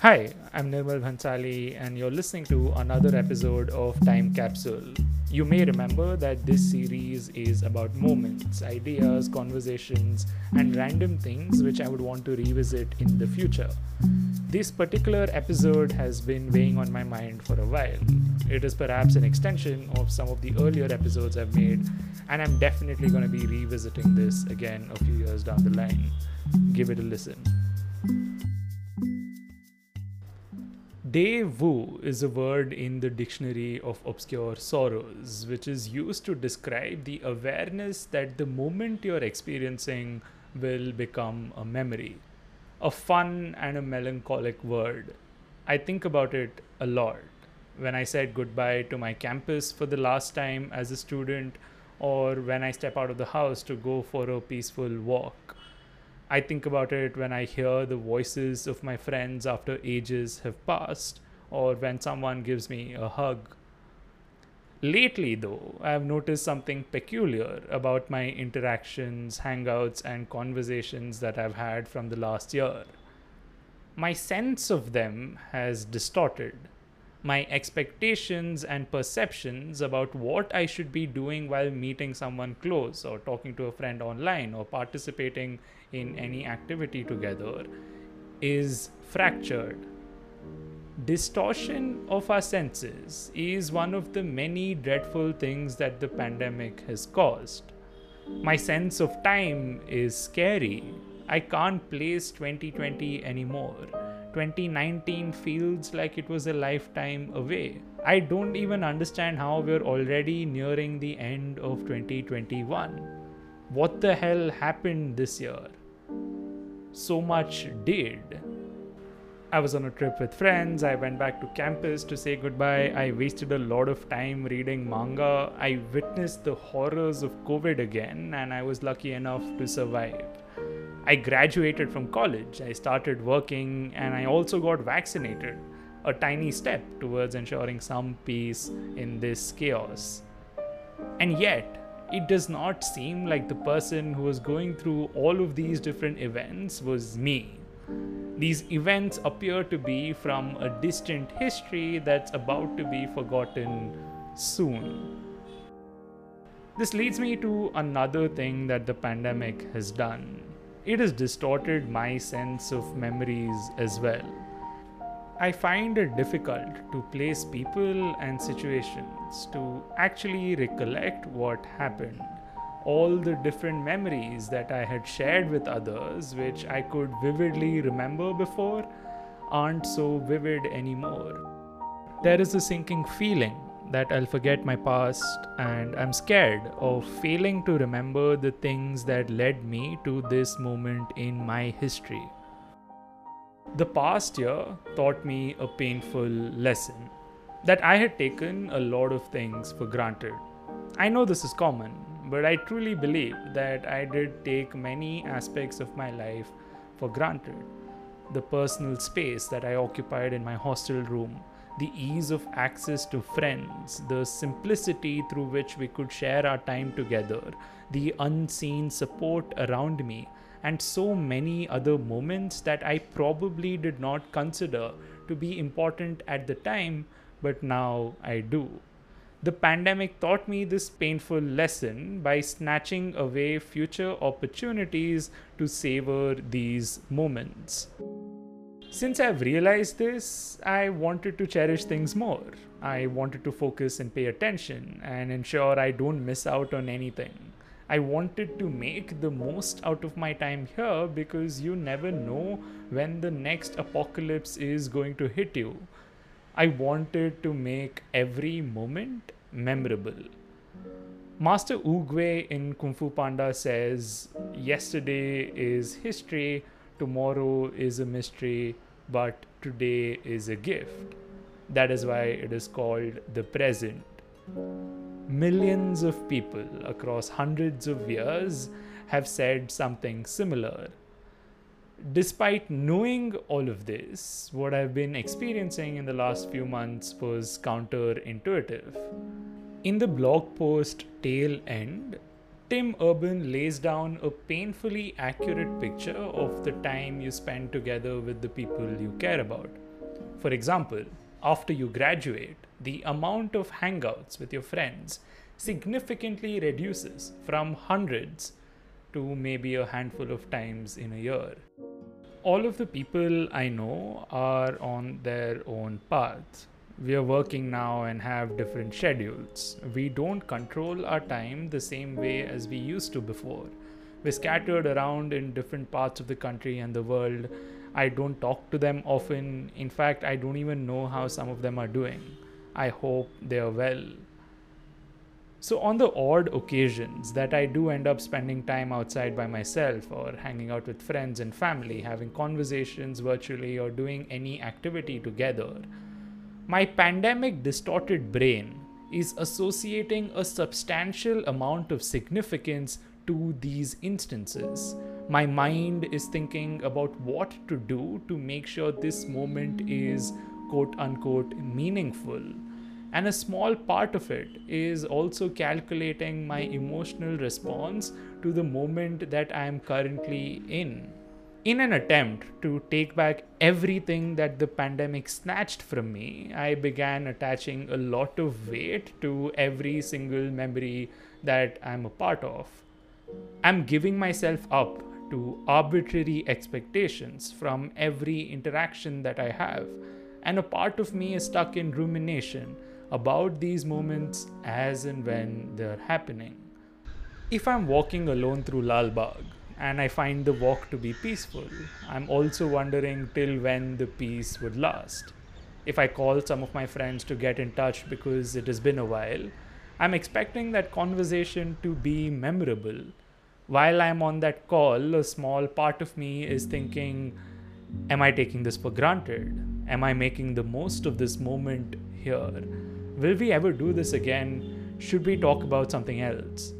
Hi, I'm Nirmal Bhansali, and you're listening to another episode of Time Capsule. You may remember that this series is about moments, ideas, conversations, and random things which I would want to revisit in the future. This particular episode has been weighing on my mind for a while. It is perhaps an extension of some of the earlier episodes I've made, and I'm definitely going to be revisiting this again a few years down the line. Give it a listen. Dès vu is a word in the dictionary of obscure sorrows, which is used to describe the awareness that the moment you're experiencing will become a memory. A fun and a melancholic word. I think about it a lot. When I said goodbye to my campus for the last time as a student, or when I step out of the house to go for a peaceful walk. I think about it when I hear the voices of my friends after ages have passed, or when someone gives me a hug. Lately, though, I have noticed something peculiar about my interactions, hangouts, and conversations that I've had from the last year. My sense of them has distorted. My expectations and perceptions about what I should be doing while meeting someone close, or talking to a friend online, or participating in any activity together is fractured. Distortion of our senses is one of the many dreadful things that the pandemic has caused. My sense of time is scary. I can't place 2020 anymore. 2019 feels like it was a lifetime away. I don't even understand how we're already nearing the end of 2021 what the hell happened this year? So much did. I was on a trip with friends. I went back to campus to say goodbye. I wasted a lot of time reading manga. I witnessed the horrors of COVID again, and I was lucky enough to survive. I graduated from college. I started working, and I also got vaccinated. A tiny step towards ensuring some peace in this chaos. And yet, it does not seem like the person who was going through all of these different events was me. These events appear to be from a distant history that's about to be forgotten soon. This leads me to another thing that the pandemic has done. It has distorted my sense of memories as well. I find it difficult to place people and situations to actually recollect what happened. All the different memories that I had shared with others, which I could vividly remember before, aren't so vivid anymore. There is a sinking feeling that I'll forget my past, and I'm scared of failing to remember the things that led me to this moment in my history. The past year taught me a painful lesson that I had taken a lot of things for granted. I know this is common, but I truly believe that I did take many aspects of my life for granted. The personal space that I occupied in my hostel room, the ease of access to friends, the simplicity through which we could share our time together, the unseen support around me, and so many other moments that I probably did not consider to be important at the time, but now I do. The pandemic taught me this painful lesson by snatching away future opportunities to savor these moments. Since I've realized this, I wanted to cherish things more. I wanted to focus and pay attention and ensure I don't miss out on anything. I wanted to make the most out of my time here because you never know when the next apocalypse is going to hit you. I wanted to make every moment memorable. Master Oogway in Kung Fu Panda says, Yesterday is history, tomorrow is a mystery, but today is a gift. That is why it is called the present. Millions of people across hundreds of years have said something similar. Despite knowing all of this, what I've been experiencing in the last few months was counterintuitive. In the blog post Tail End, Tim Urban lays down a painfully accurate picture of the time you spend together with the people you care about. For example, after you graduate, the amount of hangouts with your friends significantly reduces from hundreds to maybe a handful of times in a year. All of the people I know are on their own paths. We are working now and have different schedules. We don't control our time the same way as we used to before. We're scattered around in different parts of the country and the world. I don't talk to them often. In fact, I don't even know how some of them are doing. I hope they are well. So, on the odd occasions that I do end up spending time outside by myself or hanging out with friends and family, having conversations virtually, or doing any activity together, my pandemic distorted brain is associating a substantial amount of significance to these instances. My mind is thinking about what to do to make sure this moment is quote unquote meaningful and a small part of it is also calculating my emotional response to the moment that I am currently in. In an attempt to take back everything that the pandemic snatched from me, I began attaching a lot of weight to every single memory that I'm a part of. I'm giving myself up to arbitrary expectations from every interaction that I have, and a part of me is stuck in rumination about these moments as and when they're happening. If I'm walking alone through Lal Bagh and I find the walk to be peaceful, I'm also wondering till when the peace would last. If I call some of my friends to get in touch because it has been a while, I'm expecting that conversation to be memorable. While I'm on that call, a small part of me is thinking, Am I taking this for granted? Am I making the most of this moment here? Will we ever do this again? Should we talk about something else?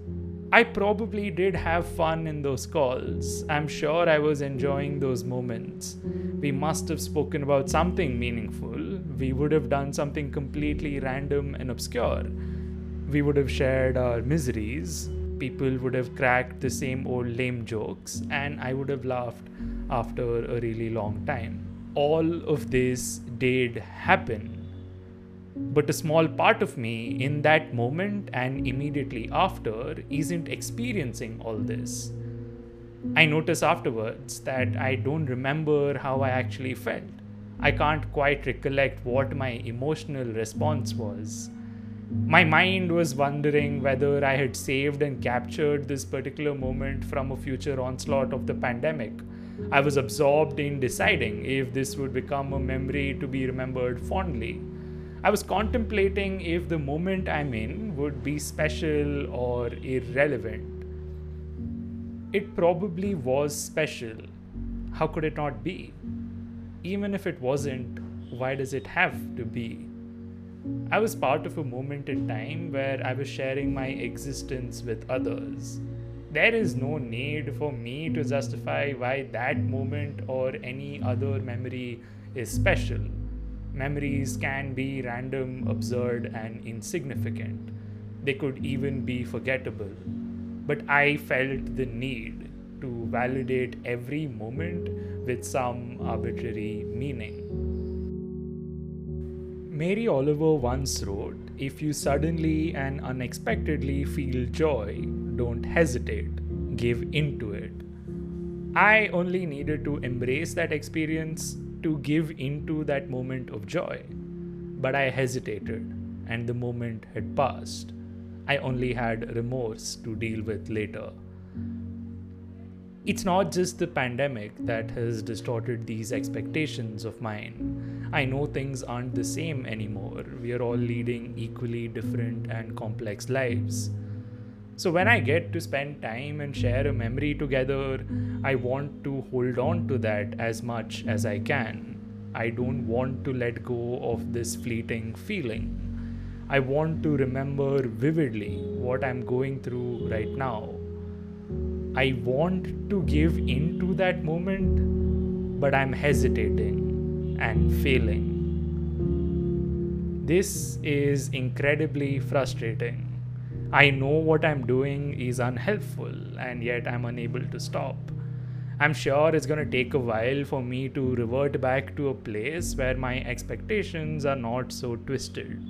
I probably did have fun in those calls. I'm sure I was enjoying those moments. We must have spoken about something meaningful. We would have done something completely random and obscure. We would have shared our miseries. People would have cracked the same old lame jokes, and I would have laughed after a really long time. All of this did happen but a small part of me in that moment and immediately after isn't experiencing all this. I notice afterwards that I don't remember how I actually felt. I can't quite recollect what my emotional response was. My mind was wondering whether I had saved and captured this particular moment from a future onslaught of the pandemic. I was absorbed in deciding if this would become a memory to be remembered fondly. I was contemplating if the moment I'm in would be special or irrelevant. It probably was special. How could it not be? Even if it wasn't, why does it have to be? I was part of a moment in time where I was sharing my existence with others. There is no need for me to justify why that moment or any other memory is special memories can be random, absurd, and insignificant. They could even be forgettable. But I felt the need to validate every moment with some arbitrary meaning. Mary Oliver once wrote If you suddenly and unexpectedly feel joy, don't hesitate, give into it. I only needed to embrace that experience to give into that moment of joy. But I hesitated, and the moment had passed. I only had remorse to deal with later. It's not just the pandemic that has distorted these expectations of mine. I know things aren't the same anymore. We are all leading equally different and complex lives. So, when I get to spend time and share a memory together, I want to hold on to that as much as I can. I don't want to let go of this fleeting feeling. I want to remember vividly what I'm going through right now. I want to give into that moment, but I'm hesitating and failing. This is incredibly frustrating I know what I'm doing is unhelpful, and yet I'm unable to stop. I'm sure it's going to take a while for me to revert back to a place where my expectations are not so twisted.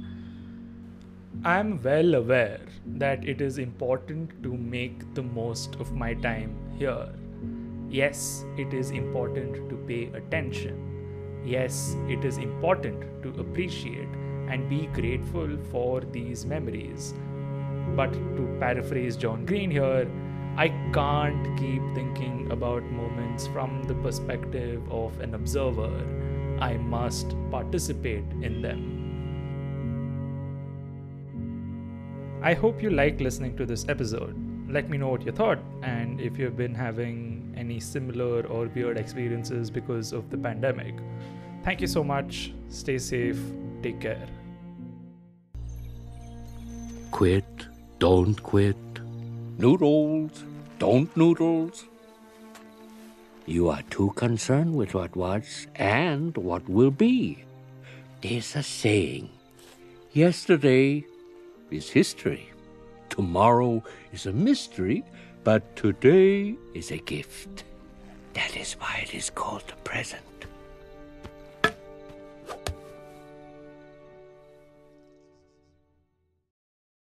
I'm well aware that it is important to make the most of my time here. Yes, it is important to pay attention. Yes, it is important to appreciate and be grateful for these memories. But to paraphrase John Green here, I can't keep thinking about moments from the perspective of an observer. I must participate in them. I hope you like listening to this episode. Let me know what you thought and if you've been having any similar or weird experiences because of the pandemic. Thank you so much. Stay safe. Take care. Quit. Don't quit. Noodles, don't noodles. You are too concerned with what was and what will be. There's a saying yesterday is history, tomorrow is a mystery, but today is a gift. That is why it is called the present.